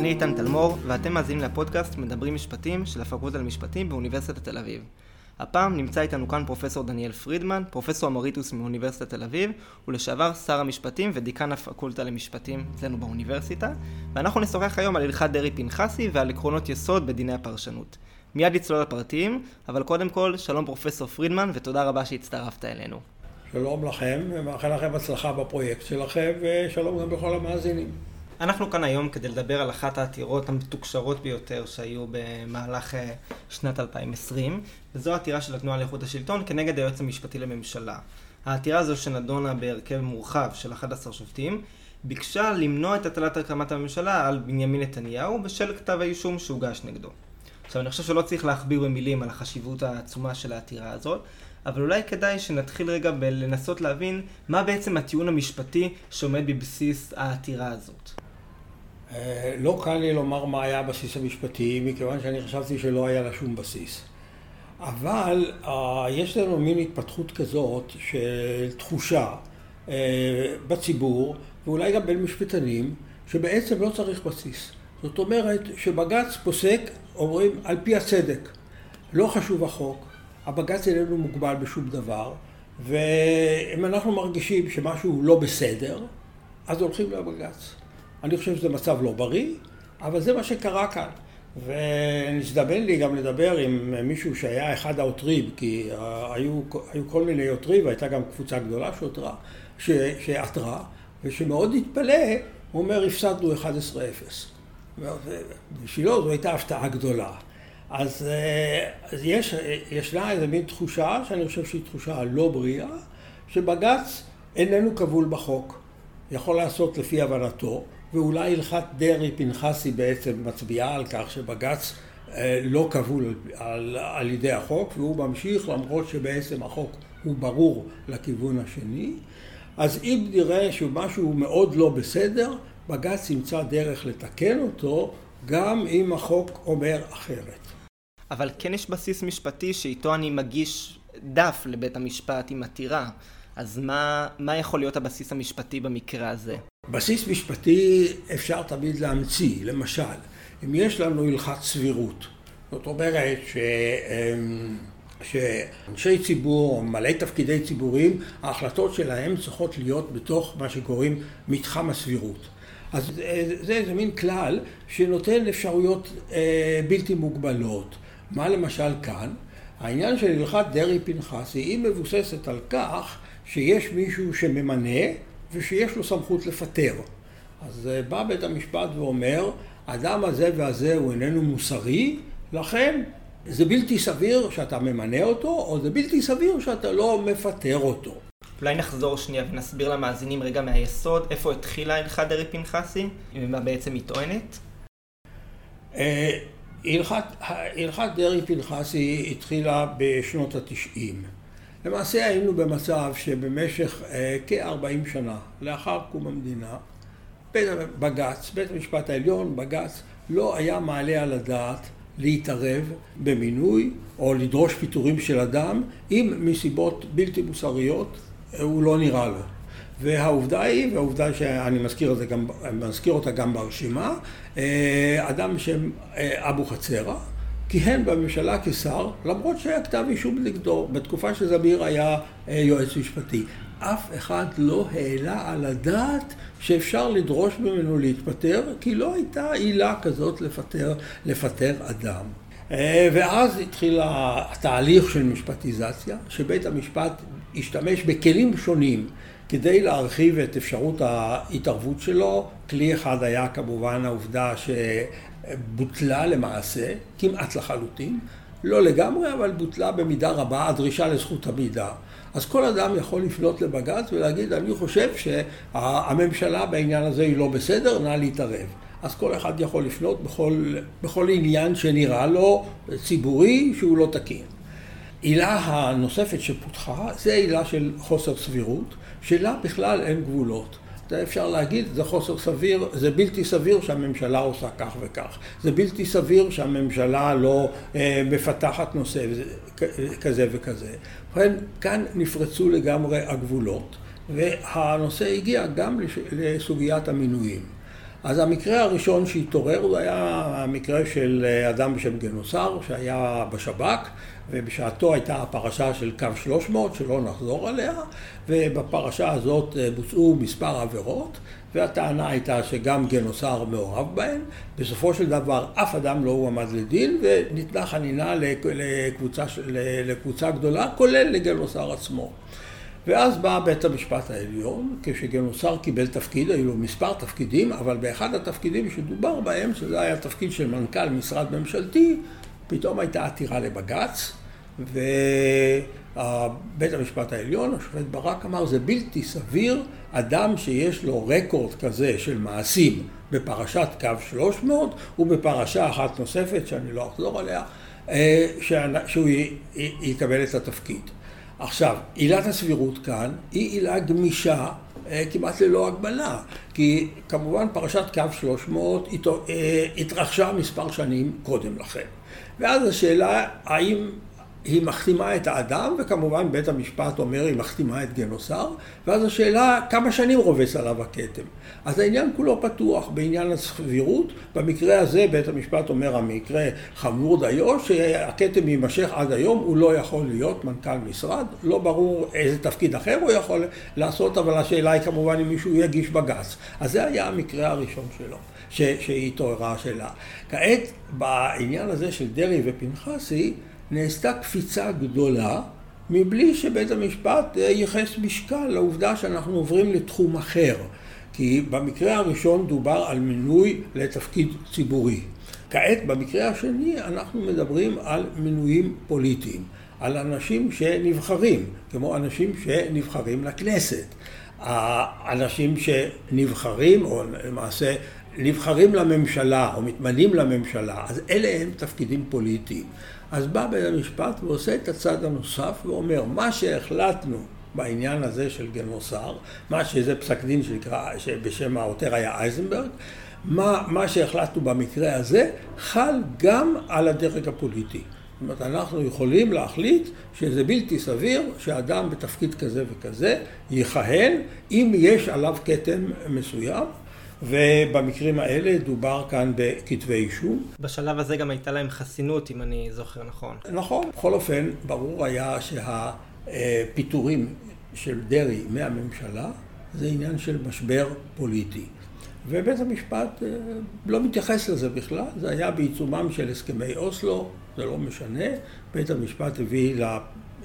אני איתן תלמור, ואתם מאזינים לפודקאסט מדברים משפטים של הפקולטה למשפטים באוניברסיטת תל אביב. הפעם נמצא איתנו כאן פרופסור דניאל פרידמן, פרופסור אמריטוס מאוניברסיטת תל אביב, ולשעבר שר המשפטים ודיקן הפקולטה למשפטים אצלנו באוניברסיטה, ואנחנו נשוחח היום על הלכת דרעי פנחסי ועל עקרונות יסוד בדיני הפרשנות. מיד נצלול לפרטים, אבל קודם כל, שלום פרופסור פרידמן, ותודה רבה שהצטרפת אלינו. שלום לכם, ומאחל לכם הצלחה בפרויקט שלכם, ושלום גם לכל המאזינים. אנחנו כאן היום כדי לדבר על אחת העתירות המתוקשרות ביותר שהיו במהלך אה, שנת 2020, וזו העתירה של התנועה לאיכות השלטון כנגד היועץ המשפטי לממשלה. העתירה הזו שנדונה בהרכב מורחב של 11 שופטים, ביקשה למנוע את הטלת הקמת הממשלה על בנימין נתניהו בשל כתב האישום שהוגש נגדו. עכשיו, אני חושב שלא צריך להכביר במילים על החשיבות העצומה של העתירה הזאת, אבל אולי כדאי שנתחיל רגע בלנסות להבין מה בעצם הטיעון המשפטי שעומד בבסיס העתירה הזאת. אה, לא קל לי לומר מה היה הבסיס המשפטי, מכיוון שאני חשבתי שלא היה לה שום בסיס. אבל uh, יש לנו מין התפתחות כזאת של תחושה uh, בציבור, ואולי גם בין משפטנים, שבעצם לא צריך בסיס. זאת אומרת שבג"ץ פוסק, אומרים, על פי הצדק. לא חשוב החוק, הבג"ץ איננו מוגבל בשום דבר, ואם אנחנו מרגישים שמשהו לא בסדר, אז הולכים לבג"ץ. אני חושב שזה מצב לא בריא, אבל זה מה שקרה כאן. ונזדמן לי גם לדבר עם מישהו שהיה אחד העותרים, כי היו, היו כל מיני עותרים, והייתה גם קבוצה גדולה שעותרה, שעתרה, ושמאוד התפלא, הוא אומר, הפסדנו 11-0. בשבילו זו הייתה הפתעה גדולה. אז, אז יש, ישנה איזו מין תחושה, שאני חושב שהיא תחושה לא בריאה, שבג"ץ איננו כבול בחוק. יכול לעשות לפי הבנתו, ואולי הלכת דרעי פנחסי בעצם מצביעה על כך שבג"ץ אה, לא כבול על, על ידי החוק, והוא ממשיך למרות שבעצם החוק הוא ברור לכיוון השני. אז אם נראה שמשהו מאוד לא בסדר, בג"ץ ימצא דרך לתקן אותו, גם אם החוק אומר אחרת. אבל כן יש בסיס משפטי שאיתו אני מגיש דף לבית המשפט עם עתירה. אז מה, מה יכול להיות הבסיס המשפטי במקרה הזה? בסיס משפטי אפשר תמיד להמציא, למשל, אם יש לנו הלכת סבירות, זאת אומרת ש... אמ, שאנשי ציבור או מלאי תפקידי ציבורים, ההחלטות שלהם צריכות להיות בתוך מה שקוראים מתחם הסבירות. אז זה איזה מין כלל שנותן אפשרויות אה, בלתי מוגבלות. מה למשל כאן? העניין של הלכת דרעי פנחסי היא מבוססת על כך שיש מישהו שממנה ושיש לו סמכות לפטר. אז אה, בא בית המשפט ואומר, האדם הזה והזה הוא איננו מוסרי, לכן זה בלתי סביר שאתה ממנה אותו, או זה בלתי סביר שאתה לא מפטר אותו. אולי נחזור שנייה ונסביר למאזינים רגע מהיסוד, איפה התחילה הלכת דרעי פנחסי, ומה בעצם היא טוענת? אה, הלכת דרעי פנחסי התחילה בשנות התשעים. למעשה היינו במצב שבמשך אה, כ-40 שנה לאחר קום המדינה, בית בג"ץ, בית המשפט העליון, בג"ץ, לא היה מעלה על הדעת להתערב במינוי או לדרוש פיטורים של אדם אם מסיבות בלתי מוסריות אה, הוא לא נראה לו. והעובדה היא, והעובדה שאני מזכיר, גם, מזכיר אותה גם ברשימה, אה, אדם בשם אבו חצרה, כיהן בממשלה כשר, למרות שהיה כתב אישום נגדו, בתקופה שזמיר היה אה, יועץ משפטי. אף אחד לא העלה על הדעת שאפשר לדרוש ממנו להתפטר, כי לא הייתה עילה כזאת לפטר, לפטר אדם. אה, ואז התחיל התהליך של משפטיזציה, שבית המשפט השתמש בכלים שונים כדי להרחיב את אפשרות ההתערבות שלו. כלי אחד היה כמובן העובדה ש... בוטלה למעשה, כמעט לחלוטין, לא לגמרי, אבל בוטלה במידה רבה הדרישה לזכות המידע. אז כל אדם יכול לפנות לבג"ץ ולהגיד, אני חושב שהממשלה בעניין הזה היא לא בסדר, נא להתערב. אז כל אחד יכול לפנות בכל, בכל עניין שנראה לו ציבורי שהוא לא תקין. עילה הנוספת שפותחה זה עילה של חוסר סבירות, שלה בכלל אין גבולות. זה אפשר להגיד, זה חוסר סביר, זה בלתי סביר שהממשלה עושה כך וכך. זה בלתי סביר שהממשלה לא אה, מפתחת נושא כזה וכזה. ובכן, כאן נפרצו לגמרי הגבולות, והנושא הגיע גם לסוגיית המינויים. אז המקרה הראשון שהתעורר זה היה המקרה של אדם בשם גנוסר שהיה בשב"כ ובשעתו הייתה הפרשה של קו 300 שלא נחזור עליה ובפרשה הזאת בוצעו מספר עבירות והטענה הייתה שגם גנוסר מעורב בהן. בסופו של דבר אף אדם לא הועמד לדין וניתנה חנינה לקבוצה, לקבוצה גדולה כולל לגנוסר עצמו. ואז בא בית המשפט העליון, כשגנוסר קיבל תפקיד, היו לו מספר תפקידים, אבל באחד התפקידים שדובר בהם, שזה היה תפקיד של מנכ"ל משרד ממשלתי, פתאום הייתה עתירה לבג"ץ, ובית המשפט העליון, השופט ברק אמר, זה בלתי סביר, אדם שיש לו רקורד כזה של מעשים בפרשת קו 300 ובפרשה אחת נוספת, שאני לא אחזור עליה, אה, שהוא יקבל את התפקיד. עכשיו, עילת הסבירות כאן היא עילה גמישה אה, כמעט ללא הגבלה, כי כמובן פרשת קו 300 אה, התרחשה מספר שנים קודם לכן. ואז השאלה האם היא מחתימה את האדם, וכמובן בית המשפט אומר היא מחתימה את גנוסר, ואז השאלה כמה שנים רובץ עליו הכתם. אז העניין כולו פתוח בעניין הסבירות, במקרה הזה בית המשפט אומר המקרה חמור דיו, שהכתם יימשך עד היום, הוא לא יכול להיות מנכ"ל משרד, לא ברור איזה תפקיד אחר הוא יכול לעשות, אבל השאלה היא כמובן אם מישהו יגיש בג"ץ. אז זה היה המקרה הראשון שלו. שהתעוררה השאלה. כעת, בעניין הזה של דרעי ופנחסי, נעשתה קפיצה גדולה מבלי שבית המשפט אה, ייחס משקל לעובדה שאנחנו עוברים לתחום אחר. כי במקרה הראשון דובר על מינוי לתפקיד ציבורי. כעת, במקרה השני, אנחנו מדברים על מינויים פוליטיים, על אנשים שנבחרים, כמו אנשים שנבחרים לכנסת. האנשים שנבחרים, או למעשה נבחרים לממשלה, או מתמנים לממשלה, אז אלה הם תפקידים פוליטיים. אז בא בית המשפט ועושה את הצד הנוסף ואומר, מה שהחלטנו בעניין הזה של גנוסר, מה שזה פסק דין שנקרא, שבשם העותר היה אייזנברג, מה, מה שהחלטנו במקרה הזה חל גם על הדרג הפוליטי. זאת אומרת, אנחנו יכולים להחליט שזה בלתי סביר שאדם בתפקיד כזה וכזה יכהן אם יש עליו כתם מסוים. ובמקרים האלה דובר כאן בכתבי אישום. בשלב הזה גם הייתה להם חסינות, אם אני זוכר נכון. נכון. בכל אופן, ברור היה שהפיטורים של דרעי מהממשלה זה עניין של משבר פוליטי. ובית המשפט אה, לא מתייחס לזה בכלל, זה היה בעיצומם של הסכמי אוסלו, זה לא משנה, בית המשפט הביא, לה,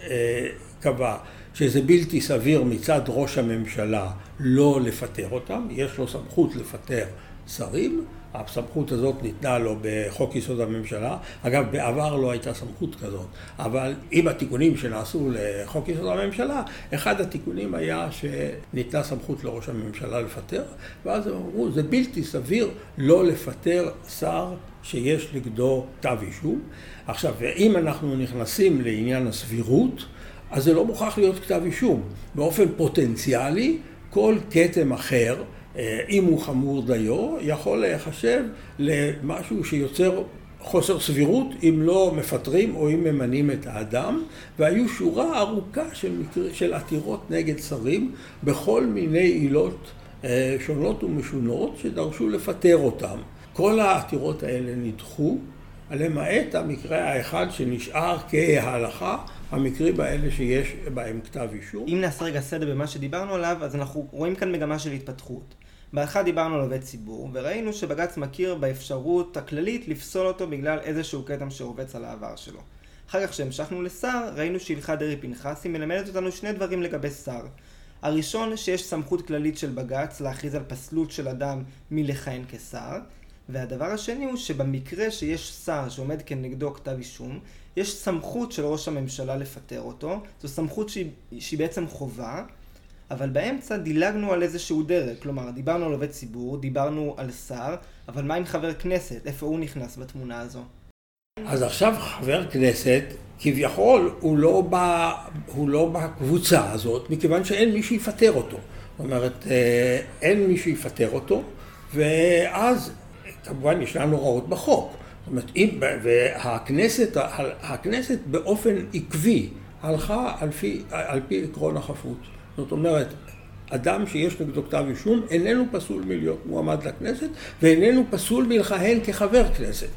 אה, קבע שזה בלתי סביר מצד ראש הממשלה לא לפטר אותם, יש לו סמכות לפטר שרים, הסמכות הזאת ניתנה לו בחוק יסוד הממשלה, אגב בעבר לא הייתה סמכות כזאת, אבל עם התיקונים שנעשו לחוק יסוד הממשלה, אחד התיקונים היה שניתנה סמכות לראש הממשלה לפטר, ואז הם אמרו זה בלתי סביר לא לפטר שר שיש נגדו כתב אישום. עכשיו, אם אנחנו נכנסים לעניין הסבירות, אז זה לא מוכרח להיות כתב אישום. באופן פוטנציאלי, כל כתם אחר, אה, אם הוא חמור דיו, יכול להיחשב למשהו שיוצר חוסר סבירות אם לא מפטרים או אם ממנים את האדם, והיו שורה ארוכה של, מקר... של עתירות נגד שרים בכל מיני עילות אה, שונות ומשונות שדרשו לפטר אותם. כל העתירות האלה נדחו, למעט המקרה האחד שנשאר כהלכה המקרים האלה שיש בהם כתב אישום. אם נעשה רגע סדר במה שדיברנו עליו, אז אנחנו רואים כאן מגמה של התפתחות. בהתחלה דיברנו על עובד ציבור, וראינו שבג"ץ מכיר באפשרות הכללית לפסול אותו בגלל איזשהו כתם שרובץ על העבר שלו. אחר כך כשהמשכנו לשר, ראינו שהלכת דרעי פנחסי מלמדת אותנו שני דברים לגבי שר. הראשון, שיש סמכות כללית של בג"ץ להכריז על פסלות של אדם מלכהן כשר, והדבר השני הוא שבמקרה שיש שר שעומד כנגדו כתב אישום, יש סמכות של ראש הממשלה לפטר אותו, זו סמכות שהיא, שהיא בעצם חובה, אבל באמצע דילגנו על איזשהו דרג, כלומר דיברנו על עובד ציבור, דיברנו על שר, אבל מה עם חבר כנסת? איפה הוא נכנס בתמונה הזו? אז עכשיו חבר כנסת, כביכול הוא לא, בא, הוא לא בקבוצה הזאת, מכיוון שאין מי שיפטר אותו. זאת אומרת, אה, אין מי שיפטר אותו, ואז כמובן ישנן הוראות בחוק. זאת אומרת, והכנסת הכנסת באופן עקבי הלכה על פי, על פי עקרון החפות. זאת אומרת, אדם שיש נגדו כתב אישום איננו פסול מלהיות מועמד לכנסת ואיננו פסול מלכהן כחבר כנסת.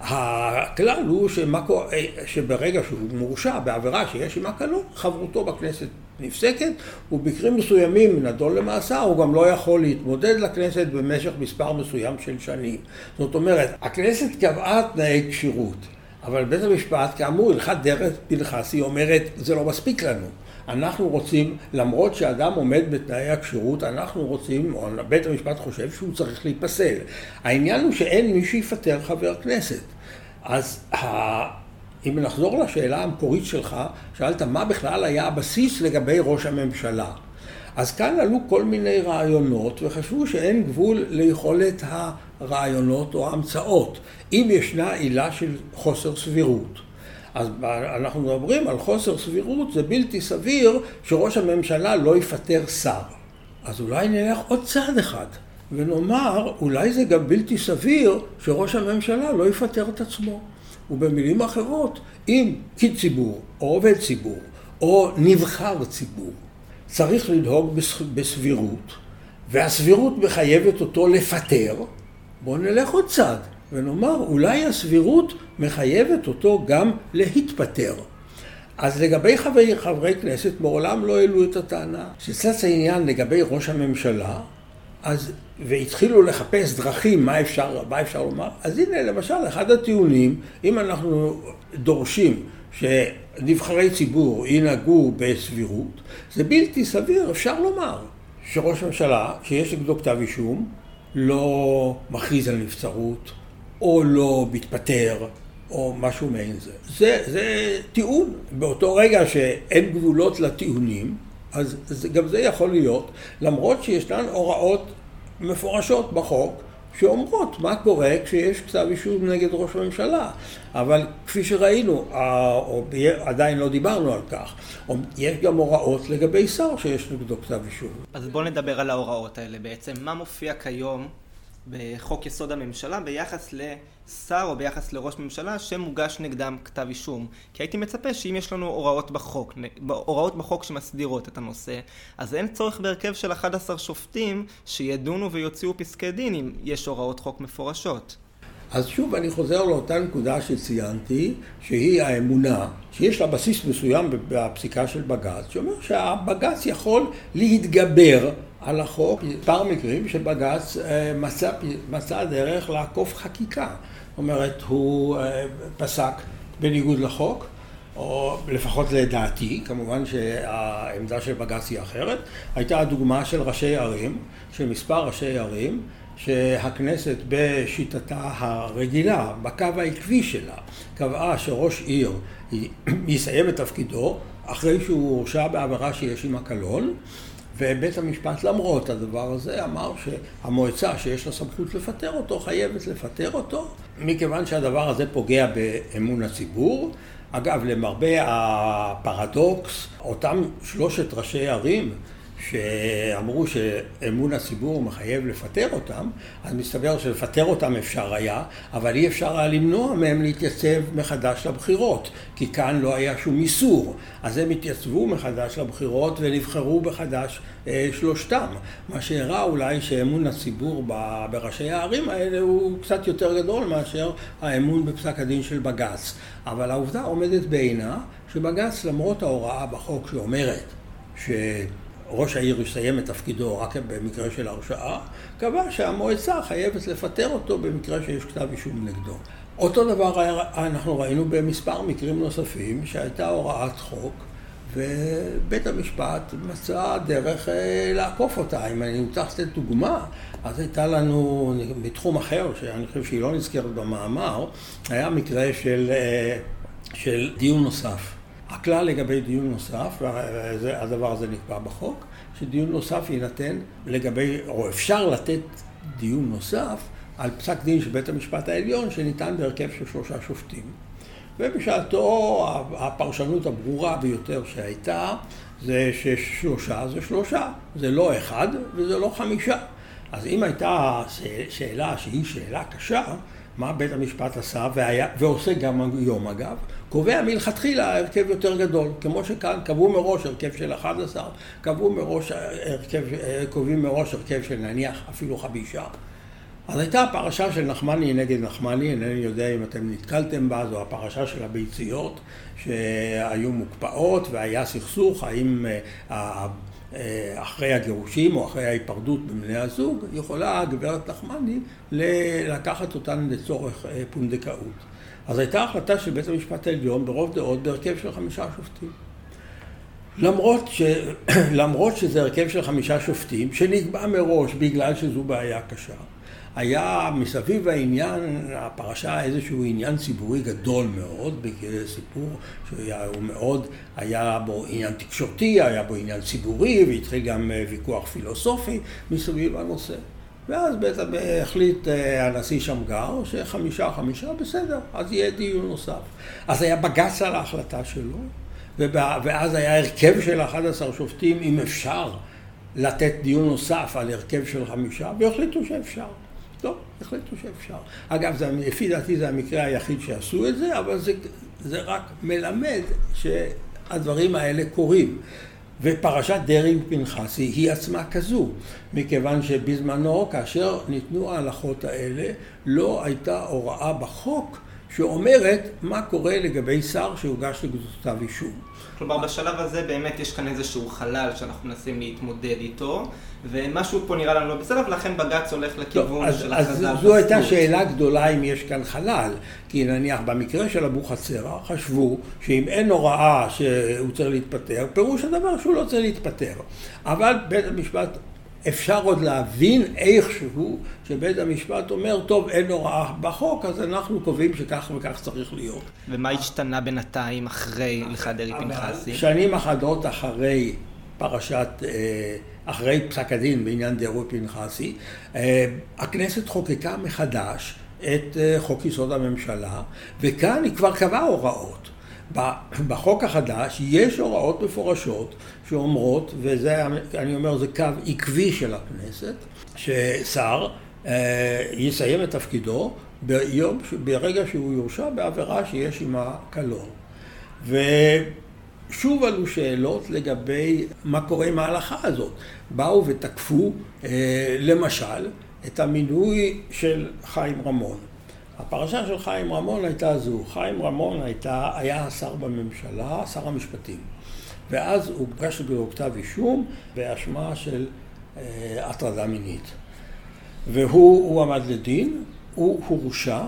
הכלל הוא שמקו, שברגע שהוא מורשע בעבירה שיש עימה קלון, חברותו בכנסת נפסקת, ובמקרים מסוימים נדון למאסר, הוא גם לא יכול להתמודד לכנסת במשך מספר מסוים של שנים. זאת אומרת, הכנסת קבעה תנאי כשירות, אבל בית המשפט, כאמור, הלכת דרך פנחסי אומרת, זה לא מספיק לנו. אנחנו רוצים, למרות שאדם עומד בתנאי הכשירות, אנחנו רוצים, או בית המשפט חושב שהוא צריך להיפסל. העניין הוא שאין מי שיפטר חבר כנסת. אז אם נחזור לשאלה המקורית שלך, שאלת מה בכלל היה הבסיס לגבי ראש הממשלה. אז כאן עלו כל מיני רעיונות וחשבו שאין גבול ליכולת הרעיונות או ההמצאות, אם ישנה עילה של חוסר סבירות. אז אנחנו מדברים על חוסר סבירות, זה בלתי סביר שראש הממשלה לא יפטר שר. אז אולי נלך עוד צעד אחד ונאמר, אולי זה גם בלתי סביר שראש הממשלה לא יפטר את עצמו. ובמילים אחרות, אם פקיד ציבור, או עובד ציבור, או נבחר ציבור, צריך לנהוג בסבירות, והסבירות מחייבת אותו לפטר, בואו נלך עוד צעד ונאמר, אולי הסבירות מחייבת אותו גם להתפטר. אז לגבי חברי, חברי כנסת, מעולם לא העלו את הטענה. כשצץ העניין לגבי ראש הממשלה, אז, והתחילו לחפש דרכים, מה אפשר, מה אפשר לומר, אז הנה למשל אחד הטיעונים, אם אנחנו דורשים שנבחרי ציבור ינהגו בסבירות, זה בלתי סביר, אפשר לומר, שראש הממשלה, שיש נגדו כתב אישום, לא מכריז על נבצרות, או לא מתפטר, או משהו מעין זה. זה, זה טיעון. באותו רגע שאין גבולות לטיעונים, אז זה, גם זה יכול להיות, למרות שישנן הוראות מפורשות בחוק שאומרות מה קורה כשיש כתב אישום נגד ראש הממשלה. אבל כפי שראינו, עדיין לא דיברנו על כך, יש גם הוראות לגבי שר שיש נגדו כתב אישום. אז בואו נדבר על ההוראות האלה בעצם. מה מופיע כיום בחוק יסוד הממשלה ביחס לשר או ביחס לראש ממשלה שמוגש נגדם כתב אישום. כי הייתי מצפה שאם יש לנו הוראות בחוק, הוראות בחוק שמסדירות את הנושא, אז אין צורך בהרכב של 11 שופטים שידונו ויוציאו פסקי דין אם יש הוראות חוק מפורשות. אז שוב אני חוזר לאותה נקודה שציינתי, שהיא האמונה, שיש לה בסיס מסוים בפסיקה של בג"ץ, שאומר שהבג"ץ יכול להתגבר על החוק, מספר מקרים שבג"ץ אה, מצא, מצא דרך לעקוף חקיקה. זאת אומרת, הוא אה, פסק בניגוד לחוק, או לפחות לדעתי, כמובן שהעמדה של בג"ץ היא אחרת. הייתה הדוגמה של ראשי ערים, של מספר ראשי ערים, שהכנסת בשיטתה הרגילה, בקו העקבי שלה, קבעה שראש עיר יסיים את תפקידו אחרי שהוא הורשע בעבירה שיש עימה קלון, ובית המשפט למרות הדבר הזה אמר שהמועצה שיש לה סמכות לפטר אותו חייבת לפטר אותו מכיוון שהדבר הזה פוגע באמון הציבור. אגב, למרבה הפרדוקס, אותם שלושת ראשי ערים שאמרו שאמון הציבור מחייב לפטר אותם, אז מסתבר שלפטר אותם אפשר היה, אבל אי אפשר היה למנוע מהם להתייצב מחדש לבחירות, כי כאן לא היה שום איסור. אז הם התייצבו מחדש לבחירות ונבחרו מחדש אה, שלושתם, מה שהראה אולי שאמון הציבור בראשי הערים האלה הוא קצת יותר גדול מאשר האמון בפסק הדין של בג"ץ. אבל העובדה עומדת בעינה שבג"ץ למרות ההוראה בחוק שאומרת ש... ראש העיר יסיים את תפקידו רק במקרה של הרשעה, קבע שהמועצה חייבת לפטר אותו במקרה שיש כתב אישום נגדו. אותו דבר אנחנו ראינו במספר מקרים נוספים שהייתה הוראת חוק ובית המשפט מצא דרך אה, לעקוף אותה. אם אני צריך לתת דוגמה, אז הייתה לנו, מתחום אחר, שאני חושב שהיא לא נזכרת במאמר, היה מקרה של, אה, של דיון נוסף. הכלל לגבי דיון נוסף, והדבר הזה נקבע בחוק, שדיון נוסף יינתן לגבי, או אפשר לתת דיון נוסף על פסק דין של בית המשפט העליון שניתן בהרכב של שלושה שופטים. ובשעתו הפרשנות הברורה ביותר שהייתה זה ששלושה זה שלושה, זה לא אחד וזה לא חמישה. אז אם הייתה שאלה שהיא שאלה קשה, מה בית המשפט עשה, והיה, ועושה גם היום אגב, קובע מלכתחילה הרכב יותר גדול, כמו שכאן קבעו מראש הרכב של 11, קבעו מראש הרכב, קובעים מראש הרכב של נניח אפילו חמישה. אז הייתה הפרשה של נחמני נגד נחמני, אינני יודע אם אתם נתקלתם בה, זו הפרשה של הביציות שהיו מוקפאות והיה סכסוך האם אה, אחרי הגירושים או אחרי ההיפרדות בין בני הזוג, יכולה הגברת נחמני לקחת אותן לצורך אה, פונדקאות. אז הייתה החלטה של בית המשפט העליון ברוב דעות בהרכב של חמישה שופטים. למרות, ש... למרות שזה הרכב של חמישה שופטים, שנקבע מראש בגלל שזו בעיה קשה, היה מסביב העניין, הפרשה איזשהו עניין ציבורי גדול מאוד, סיפור שהוא מאוד, היה בו עניין תקשורתי, היה בו עניין ציבורי, והתחיל גם אה, ויכוח פילוסופי מסביב הנושא. ואז בעצם החליט אה, הנשיא שמגר שחמישה חמישה בסדר, אז יהיה דיון נוסף. אז היה בג"ץ על ההחלטה שלו, ואז היה הרכב של 11 שופטים, אם אפשר לתת דיון נוסף על הרכב של חמישה, והחליטו שאפשר. טוב, החליטו שאפשר. אגב, זה, לפי דעתי זה המקרה היחיד שעשו את זה, אבל זה, זה רק מלמד שהדברים האלה קורים. ופרשת דרעי ופנחסי היא עצמה כזו, מכיוון שבזמנו, כאשר ניתנו ההלכות האלה, לא הייתה הוראה בחוק שאומרת מה קורה לגבי שר שהוגש לגזותיו כתב אישום. כלומר, בשלב הזה באמת יש כאן איזשהו חלל שאנחנו מנסים להתמודד איתו, ומשהו פה נראה לנו לא בסדר, ולכן בג"ץ הולך לכיוון טוב, של הכרזה. אז זו הייתה שאלה גדולה אם יש כאן חלל, כי נניח במקרה של אבוחצירא חשבו שאם אין הוראה שהוא צריך להתפטר, פירוש הדבר שהוא לא צריך להתפטר. אבל בית המשפט אפשר עוד להבין איכשהו שבית המשפט אומר, טוב, אין הוראה בחוק, אז אנחנו קובעים שכך וכך צריך להיות. ומה השתנה בינתיים אחרי הלכת דרעי פנחסי? שנים אחדות אחרי פרשת, אה, אחרי פסק הדין בעניין דרעי פנחסי, אה, הכנסת חוקקה מחדש את אה, חוק יסוד הממשלה, וכאן היא כבר קבעה הוראות. בחוק החדש יש הוראות מפורשות שאומרות, וזה, אני אומר, זה קו עקבי של הכנסת, ששר אה, יסיים את תפקידו ביום, ברגע שהוא יורשע בעבירה שיש עימה קלון. ושוב עלו שאלות לגבי מה קורה עם ההלכה הזאת. באו ותקפו, אה, למשל, את המינוי של חיים רמון. הפרשה של חיים רמון הייתה זו, חיים רמון הייתה, היה השר בממשלה, שר המשפטים. ואז הוגש לו כתב אישום באשמה של אה, הטרדה מינית. והוא עמד לדין, הוא הורשע,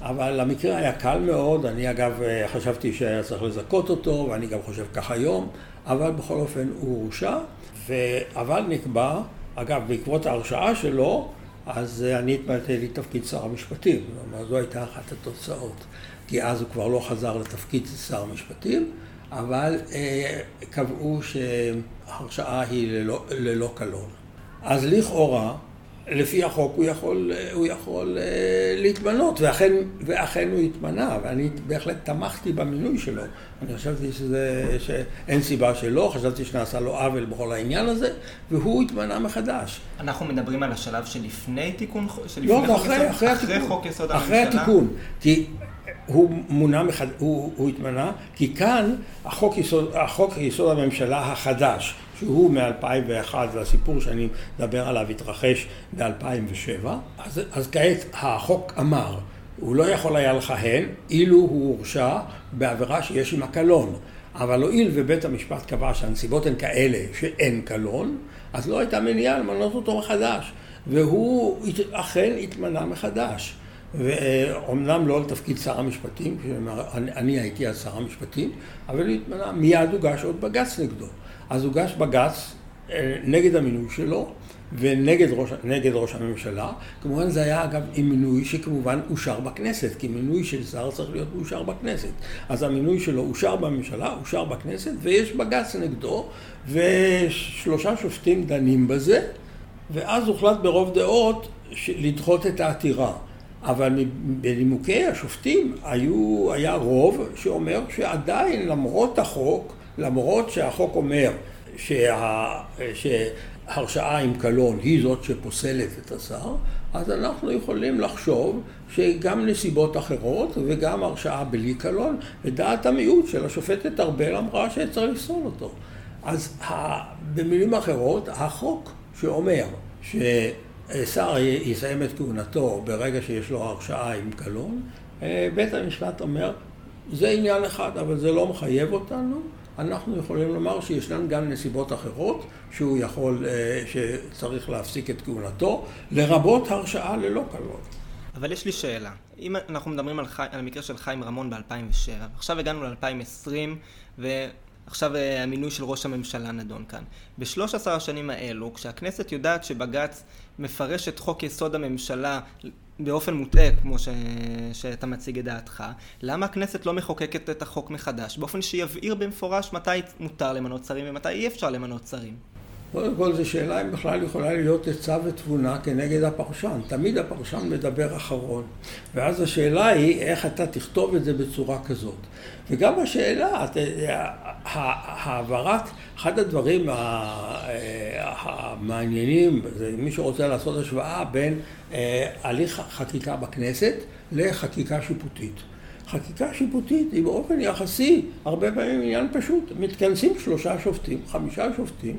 אבל המקרה היה קל מאוד, אני אגב אה, חשבתי שהיה צריך לזכות אותו, ואני גם חושב כך היום, אבל בכל אופן הוא הורשע. אבל נקבע, אגב, בעקבות ההרשעה שלו, אז אה, אני התמלאתי לתפקיד שר המשפטים, כלומר זו הייתה אחת התוצאות, כי אז הוא כבר לא חזר לתפקיד שר המשפטים, אבל אה, קבעו שההרשעה היא ללא, ללא קלון. אז לכאורה, לפי החוק הוא יכול, הוא יכול אה, להתמנות, ואכן, ואכן הוא התמנה, ואני בהחלט תמכתי במינוי שלו. אני חשבתי שזה, שאין סיבה שלא, חשבתי שנעשה לו עוול בכל העניין הזה, והוא התמנה מחדש. אנחנו מדברים על השלב שלפני תיקון, שלפני לא, חוק אחרי, אחרי, אחרי חוק יסוד הממשלה? אחרי התיקון, כי הוא מונה, מחד... הוא, הוא התמנה, כי כאן החוק יסוד, החוק יסוד הממשלה החדש, שהוא מ-2001 והסיפור שאני מדבר עליו התרחש ב-2007, אז, אז כעת החוק אמר, הוא לא יכול היה לכהן אילו הוא הורשע בעבירה שיש עמה קלון. אבל הואיל ובית המשפט קבע שהנסיבות הן כאלה שאין קלון, אז לא הייתה מניעה למנות אותו מחדש. והוא אכן התמנה מחדש. ואומנם לא לתפקיד שר המשפטים, אני הייתי אז שר המשפטים, אבל מיד הוגש עוד בג"ץ נגדו. אז הוגש בג"ץ אה, נגד המינוי שלו ונגד ראש, ראש הממשלה. כמובן זה היה אגב עם מינוי שכמובן אושר בכנסת, כי מינוי של שר צריך להיות מאושר בכנסת. אז המינוי שלו אושר בממשלה, אושר בכנסת, ויש בג"ץ נגדו, ושלושה שופטים דנים בזה, ואז הוחלט ברוב דעות לדחות את העתירה. אבל בנימוקי השופטים היו, היה רוב שאומר שעדיין למרות החוק, למרות שהחוק אומר שה, שהרשעה עם קלון היא זאת שפוסלת את השר, אז אנחנו יכולים לחשוב שגם נסיבות אחרות וגם הרשעה בלי קלון, ודעת המיעוט של השופטת ארבל אמרה שצריך לפסול אותו. אז במילים אחרות, החוק שאומר ששר יסיים את כהונתו ברגע שיש לו הרשעה עם קלון, בית המשפט אומר, זה עניין אחד, אבל זה לא מחייב אותנו. אנחנו יכולים לומר שישנן גם נסיבות אחרות שהוא יכול, שצריך להפסיק את כהונתו, לרבות הרשעה ללא קלון. אבל יש לי שאלה. אם אנחנו מדברים על, חי... על המקרה של חיים רמון ב-2007, עכשיו הגענו ל-2020, ועכשיו אה, המינוי של ראש הממשלה נדון כאן. בשלוש עשר השנים האלו, כשהכנסת יודעת שבג"ץ מפרש את חוק יסוד הממשלה באופן מוטעה, כמו ש... שאתה מציג את דעתך, למה הכנסת לא מחוקקת את החוק מחדש, באופן שיבהיר במפורש מתי מותר למנות שרים ומתי אי אפשר למנות שרים? קודם כל זו שאלה אם בכלל יכולה להיות עצה ותבונה כנגד הפרשן. תמיד הפרשן מדבר אחרון. ואז השאלה היא איך אתה תכתוב את זה בצורה כזאת. וגם השאלה, העברת, אחד הדברים המעניינים, זה מי שרוצה לעשות השוואה בין אה, הליך חקיקה בכנסת לחקיקה שיפוטית. חקיקה שיפוטית היא באופן יחסי הרבה פעמים עניין פשוט. מתכנסים שלושה שופטים, חמישה שופטים,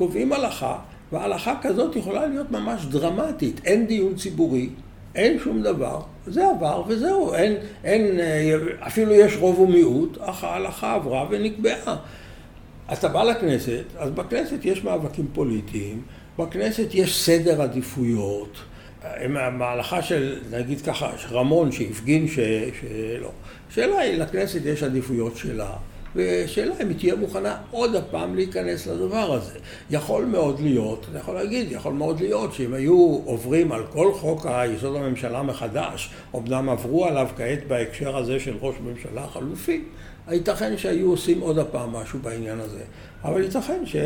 קובעים הלכה, והלכה כזאת יכולה להיות ממש דרמטית. אין דיון ציבורי, אין שום דבר, זה עבר וזהו, אין, אין, אה, אפילו יש רוב ומיעוט, אך ההלכה עברה ונקבעה. אתה בא לכנסת, אז בכנסת יש מאבקים פוליטיים, בכנסת יש סדר עדיפויות, מההלכה של, נגיד ככה, רמון שהפגין שלא. השאלה היא, לכנסת יש עדיפויות שלה. ושאלה אם היא תהיה מוכנה עוד הפעם להיכנס לדבר הזה. יכול מאוד להיות, אני יכול להגיד, יכול מאוד להיות שאם היו עוברים על כל חוק היסוד הממשלה מחדש, אמנם עברו עליו כעת בהקשר הזה של ראש ממשלה חלופי, ייתכן שהיו עושים עוד הפעם משהו בעניין הזה. אבל ייתכן ש...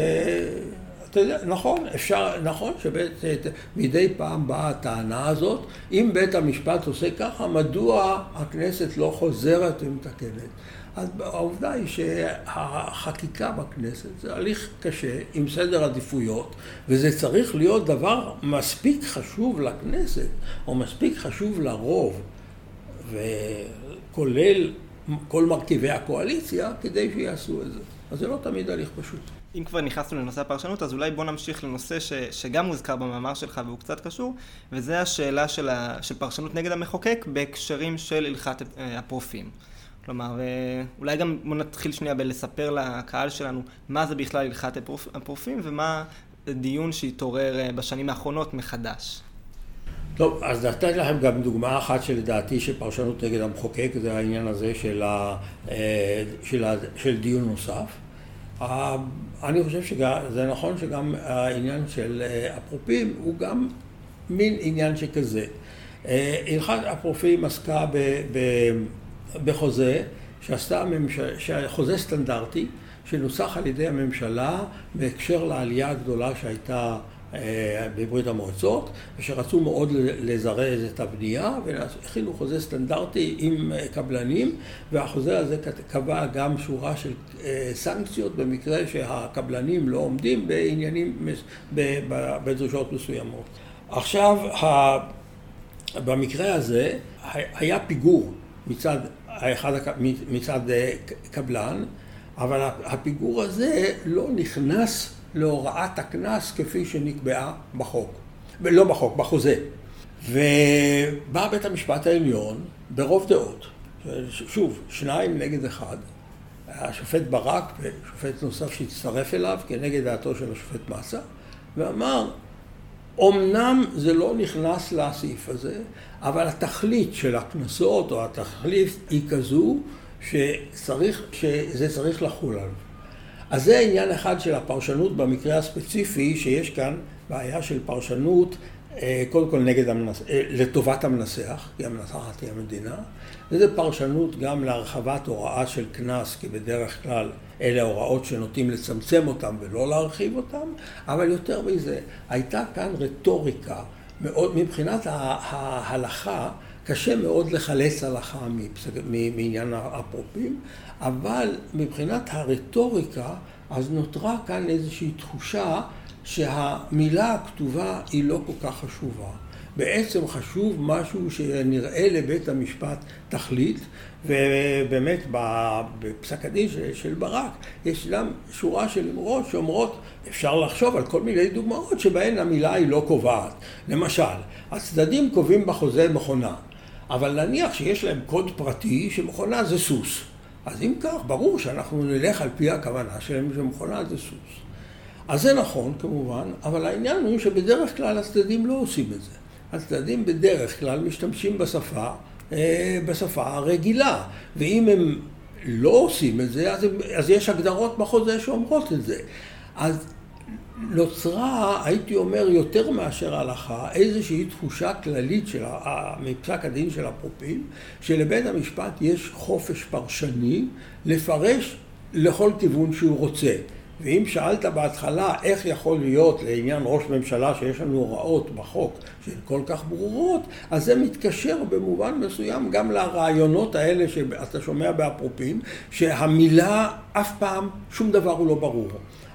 אתה יודע, נכון, אפשר, נכון שמדי פעם באה הטענה הזאת, אם בית המשפט עושה ככה, מדוע הכנסת לא חוזרת ומתקנת? אז העובדה היא שהחקיקה בכנסת זה הליך קשה, עם סדר עדיפויות, וזה צריך להיות דבר מספיק חשוב לכנסת, או מספיק חשוב לרוב, וכולל כל מרכיבי הקואליציה, כדי שיעשו את זה. אז זה לא תמיד הליך פשוט. אם כבר נכנסנו לנושא הפרשנות, אז אולי בוא נמשיך לנושא ש, שגם מוזכר במאמר שלך והוא קצת קשור, וזה השאלה של, ה, של פרשנות נגד המחוקק בהקשרים של הלכת אה, הפרופים. כלומר, אה, אולי גם בוא נתחיל שנייה בלספר לקהל שלנו מה זה בכלל הלכת הפרופים ומה דיון שהתעורר אה, בשנים האחרונות מחדש. טוב, אז נתתי לכם גם דוגמה אחת שלדעתי של פרשנות נגד המחוקק, זה העניין הזה של, ה, של, ה, של דיון נוסף. אני חושב שזה נכון שגם העניין של אפרופים הוא גם מין עניין שכזה. הלכת אפרופים עסקה ב... ב בחוזה שעשתה הממשלה, חוזה סטנדרטי שנוסח על ידי הממשלה בהקשר לעלייה הגדולה שהייתה אה, בברית המועצות ושרצו מאוד לזרז את הבנייה והכינו חוזה סטנדרטי עם אה, קבלנים והחוזה הזה קבע גם שורה של אה, סנקציות במקרה שהקבלנים לא עומדים בעניינים, בדרישות מסוימות. עכשיו, במקרה הזה היה פיגור מצד האחד מצד אה, קבלן, אבל הפיגור הזה לא נכנס להוראת הקנס כפי שנקבעה בחוק, לא בחוק, בחוזה. ובא בית המשפט העליון ברוב דעות, שוב, שניים נגד אחד, השופט ברק ושופט נוסף שהצטרף אליו כנגד דעתו של השופט מסה, ואמר, אמנם זה לא נכנס לסעיף הזה, אבל התכלית של הקנסות או התכלית היא כזו שצריך, שזה צריך לחול עליו. אז זה עניין אחד של הפרשנות במקרה הספציפי, שיש כאן בעיה של פרשנות אה, קודם כל נגד המנס... אה, לטובת המנסח, כי המנסחת היא המדינה, וזה פרשנות גם להרחבת הוראה של קנס, כי בדרך כלל אלה הוראות שנוטים לצמצם אותן ולא להרחיב אותן, אבל יותר מזה, הייתה כאן רטוריקה מאוד, מבחינת ההלכה, קשה מאוד לחלץ הלכה מעניין האפרופים, אבל מבחינת הרטוריקה, אז נותרה כאן איזושהי תחושה שהמילה הכתובה היא לא כל כך חשובה. בעצם חשוב משהו שנראה לבית המשפט תכלית, ובאמת בפסק הדין של ברק יש גם שורה של אמרות שאומרות, אפשר לחשוב על כל מיני דוגמאות שבהן המילה היא לא קובעת. למשל, הצדדים קובעים בחוזה מכונה, אבל נניח שיש להם קוד פרטי שמכונה זה סוס. אז אם כך, ברור שאנחנו נלך על פי הכוונה שלהם שמכונה זה סוס. אז זה נכון כמובן, אבל העניין הוא שבדרך כלל הצדדים לא עושים את זה. הצדדים בדרך כלל משתמשים בשפה, אה, בשפה הרגילה, ואם הם לא עושים את זה, אז, הם, אז יש הגדרות בחוזה שאומרות את זה. אז נוצרה, הייתי אומר, יותר מאשר הלכה, איזושהי תחושה כללית של, מפסק הדין של אפרופים, שלבית המשפט יש חופש פרשני לפרש לכל כיוון שהוא רוצה. ואם שאלת בהתחלה איך יכול להיות לעניין ראש ממשלה שיש לנו הוראות בחוק שהן כל כך ברורות, אז זה מתקשר במובן מסוים גם לרעיונות האלה שאתה שומע באפרופים, שהמילה אף פעם, שום דבר הוא לא ברור.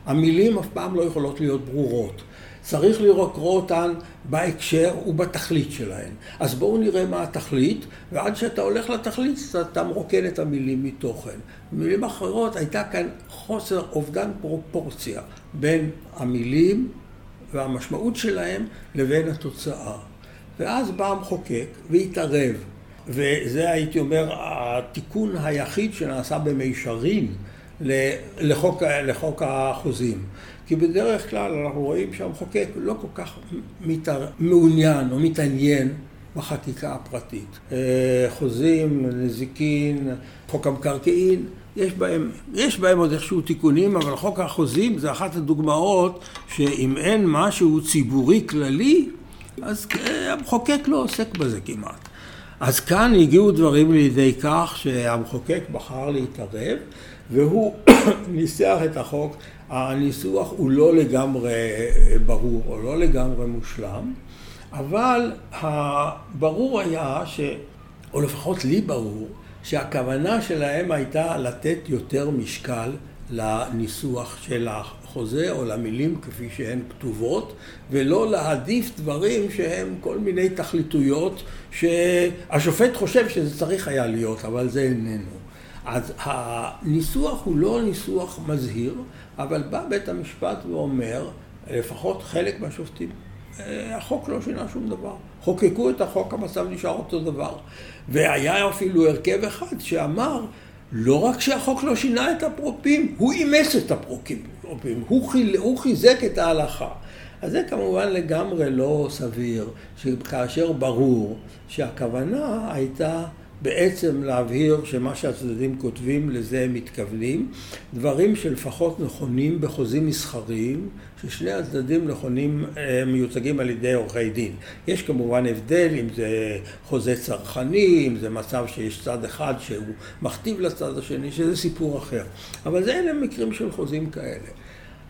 המילים אף פעם לא יכולות להיות ברורות. צריך לקרוא אותן בהקשר ובתכלית שלהן. אז בואו נראה מה התכלית, ועד שאתה הולך לתכלית אתה מרוקן את המילים מתוכן. במילים אחרות הייתה כאן חוסר, אובדן פרופורציה בין המילים והמשמעות שלהם לבין התוצאה. ואז בא המחוקק והתערב. וזה הייתי אומר התיקון היחיד שנעשה במישרין לחוק, לחוק החוזים. כי בדרך כלל אנחנו רואים שהמחוקק לא כל כך מתער... מעוניין או מתעניין בחקיקה הפרטית. אה, חוזים, נזיקין, חוק המקרקעין, יש בהם, יש בהם עוד איכשהו תיקונים, אבל חוק החוזים זה אחת הדוגמאות שאם אין משהו ציבורי כללי, אז המחוקק לא עוסק בזה כמעט. אז כאן הגיעו דברים לידי כך שהמחוקק בחר להתערב, והוא ניסח את החוק, הניסוח הוא לא לגמרי ברור או לא לגמרי מושלם, אבל ברור היה, ש, או לפחות לי ברור, שהכוונה שלהם הייתה לתת יותר משקל לניסוח של החוזה או למילים כפי שהן כתובות, ולא להעדיף דברים שהם כל מיני תכליתויות שהשופט חושב שזה צריך היה להיות, אבל זה איננו. אז הניסוח הוא לא ניסוח מזהיר, אבל בא בית המשפט ואומר, לפחות חלק מהשופטים, אה, החוק לא שינה שום דבר. חוקקו את החוק, המצב נשאר אותו דבר. והיה אפילו הרכב אחד שאמר, לא רק שהחוק לא שינה את הפרופים, הוא אימץ את הפרופים, הוא, חיל, הוא חיזק את ההלכה. אז זה כמובן לגמרי לא סביר, שכאשר ברור שהכוונה הייתה בעצם להבהיר שמה שהצדדים כותבים לזה הם מתכוונים, דברים שלפחות נכונים בחוזים מסחריים, ששני הצדדים נכונים אה, מיוצגים על ידי עורכי דין. יש כמובן הבדל אם זה חוזה צרכני, אם זה מצב שיש צד אחד שהוא מכתיב לצד השני, שזה סיפור אחר. אבל זה אלה מקרים של חוזים כאלה.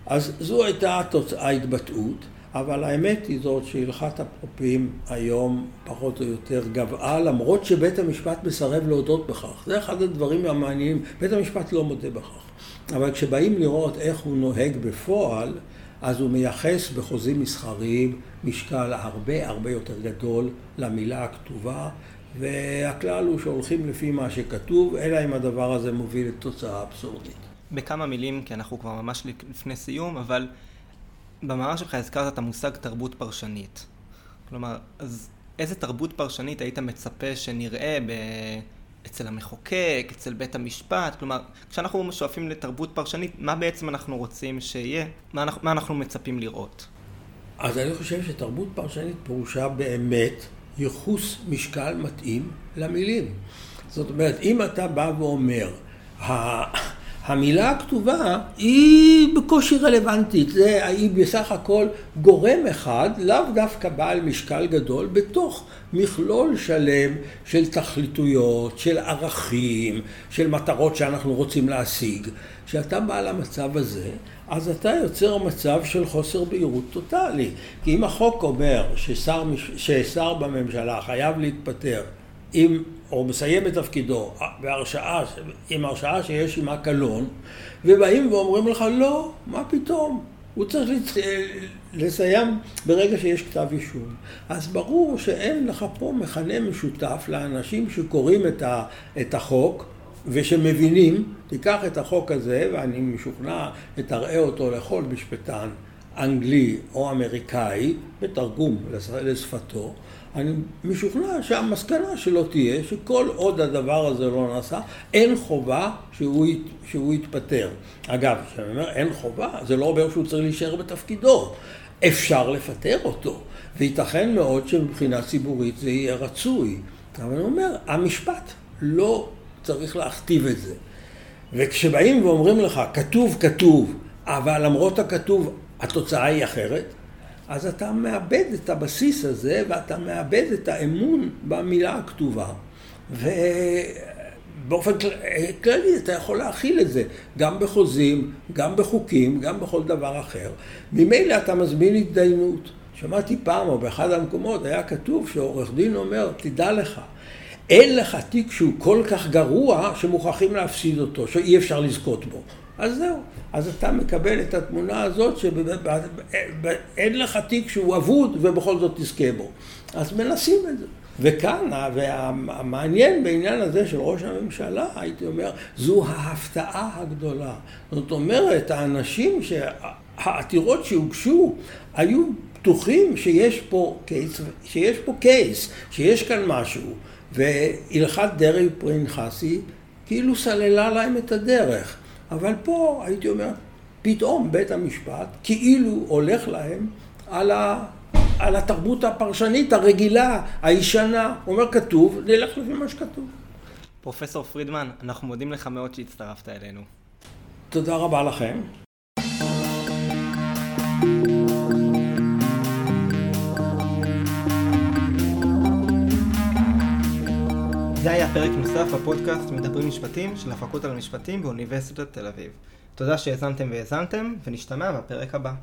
אז זו הייתה ההתבטאות. אבל האמת היא זאת שהלכת אפרופים היום פחות או יותר גבעה, למרות שבית המשפט מסרב להודות בכך. זה אחד הדברים המעניינים, בית המשפט לא מודה בכך. אבל כשבאים לראות איך הוא נוהג בפועל, אז הוא מייחס בחוזים מסחריים משקל הרבה הרבה יותר גדול למילה הכתובה, והכלל הוא שהולכים לפי מה שכתוב, אלא אם הדבר הזה מוביל לתוצאה אבסורדית. בכמה מילים, כי אנחנו כבר ממש לפני סיום, אבל במאמר שלך הזכרת את המושג תרבות פרשנית. כלומר, אז איזה תרבות פרשנית היית מצפה שנראה ב... אצל המחוקק, אצל בית המשפט? כלומר, כשאנחנו שואפים לתרבות פרשנית, מה בעצם אנחנו רוצים שיהיה? מה אנחנו, מה אנחנו מצפים לראות? אז אני חושב שתרבות פרשנית פירושה באמת ייחוס משקל מתאים למילים. זאת אומרת, אם אתה בא ואומר, המילה הכתובה היא בקושי רלוונטית, זה, היא בסך הכל גורם אחד, לאו דווקא בעל משקל גדול, בתוך מכלול שלם של תכליתויות, של ערכים, של מטרות שאנחנו רוצים להשיג. כשאתה בא למצב הזה, אז אתה יוצר מצב של חוסר בהירות טוטאלי. כי אם החוק אומר ששר, ששר בממשלה חייב להתפטר עם, או מסיים את תפקידו בהרשעה, עם הרשעה שיש עימה קלון, ובאים ואומרים לך, לא, מה פתאום? הוא צריך לסיים ברגע שיש כתב אישום. אז ברור שאין לך פה מכנה משותף לאנשים שקוראים את החוק ושמבינים, תיקח את החוק הזה, ואני משוכנע, תראה אותו לכל משפטן אנגלי או אמריקאי, בתרגום לשפתו, אני משוכנע שהמסקנה שלו תהיה שכל עוד הדבר הזה לא נעשה, אין חובה שהוא, שהוא יתפטר. אגב, כשאני אומר אין חובה, זה לא אומר שהוא צריך להישאר בתפקידו. אפשר לפטר אותו, וייתכן מאוד שמבחינה ציבורית זה יהיה רצוי. אבל אני אומר, המשפט לא צריך להכתיב את זה. וכשבאים ואומרים לך, כתוב, כתוב, אבל למרות הכתוב התוצאה היא אחרת, אז אתה מאבד את הבסיס הזה ואתה מאבד את האמון במילה הכתובה. ובאופן כללי אתה יכול להכיל את זה, גם בחוזים, גם בחוקים, גם בכל דבר אחר. ממילא אתה מזמין התדיינות. שמעתי פעם, או באחד המקומות, היה כתוב שעורך דין אומר, תדע לך, אין לך תיק שהוא כל כך גרוע שמוכרחים להפסיד אותו, שאי אפשר לזכות בו. אז זהו. אז אתה מקבל את התמונה הזאת שאין לך תיק שהוא אבוד ובכל זאת תזכה בו. אז מנסים את זה. וכאן, והמעניין בעניין הזה של ראש הממשלה, הייתי אומר, זו ההפתעה הגדולה. זאת אומרת, האנשים, העתירות שהוגשו, היו בטוחים שיש פה קייס, שיש פה קייס, שיש כאן משהו. והלכת דרעי פרינחסי כאילו סללה להם את הדרך. אבל פה הייתי אומר, פתאום בית המשפט כאילו הולך להם על, ה, על התרבות הפרשנית הרגילה, הישנה. אומר כתוב, נלך לפי מה שכתוב. פרופסור פרידמן, אנחנו מודים לך מאוד שהצטרפת אלינו. תודה רבה לכם. זה היה פרק נוסף בפודקאסט מדברים משפטים של הפקולטה למשפטים באוניברסיטת תל אביב. תודה שהאזנתם והאזנתם, ונשתמע בפרק הבא.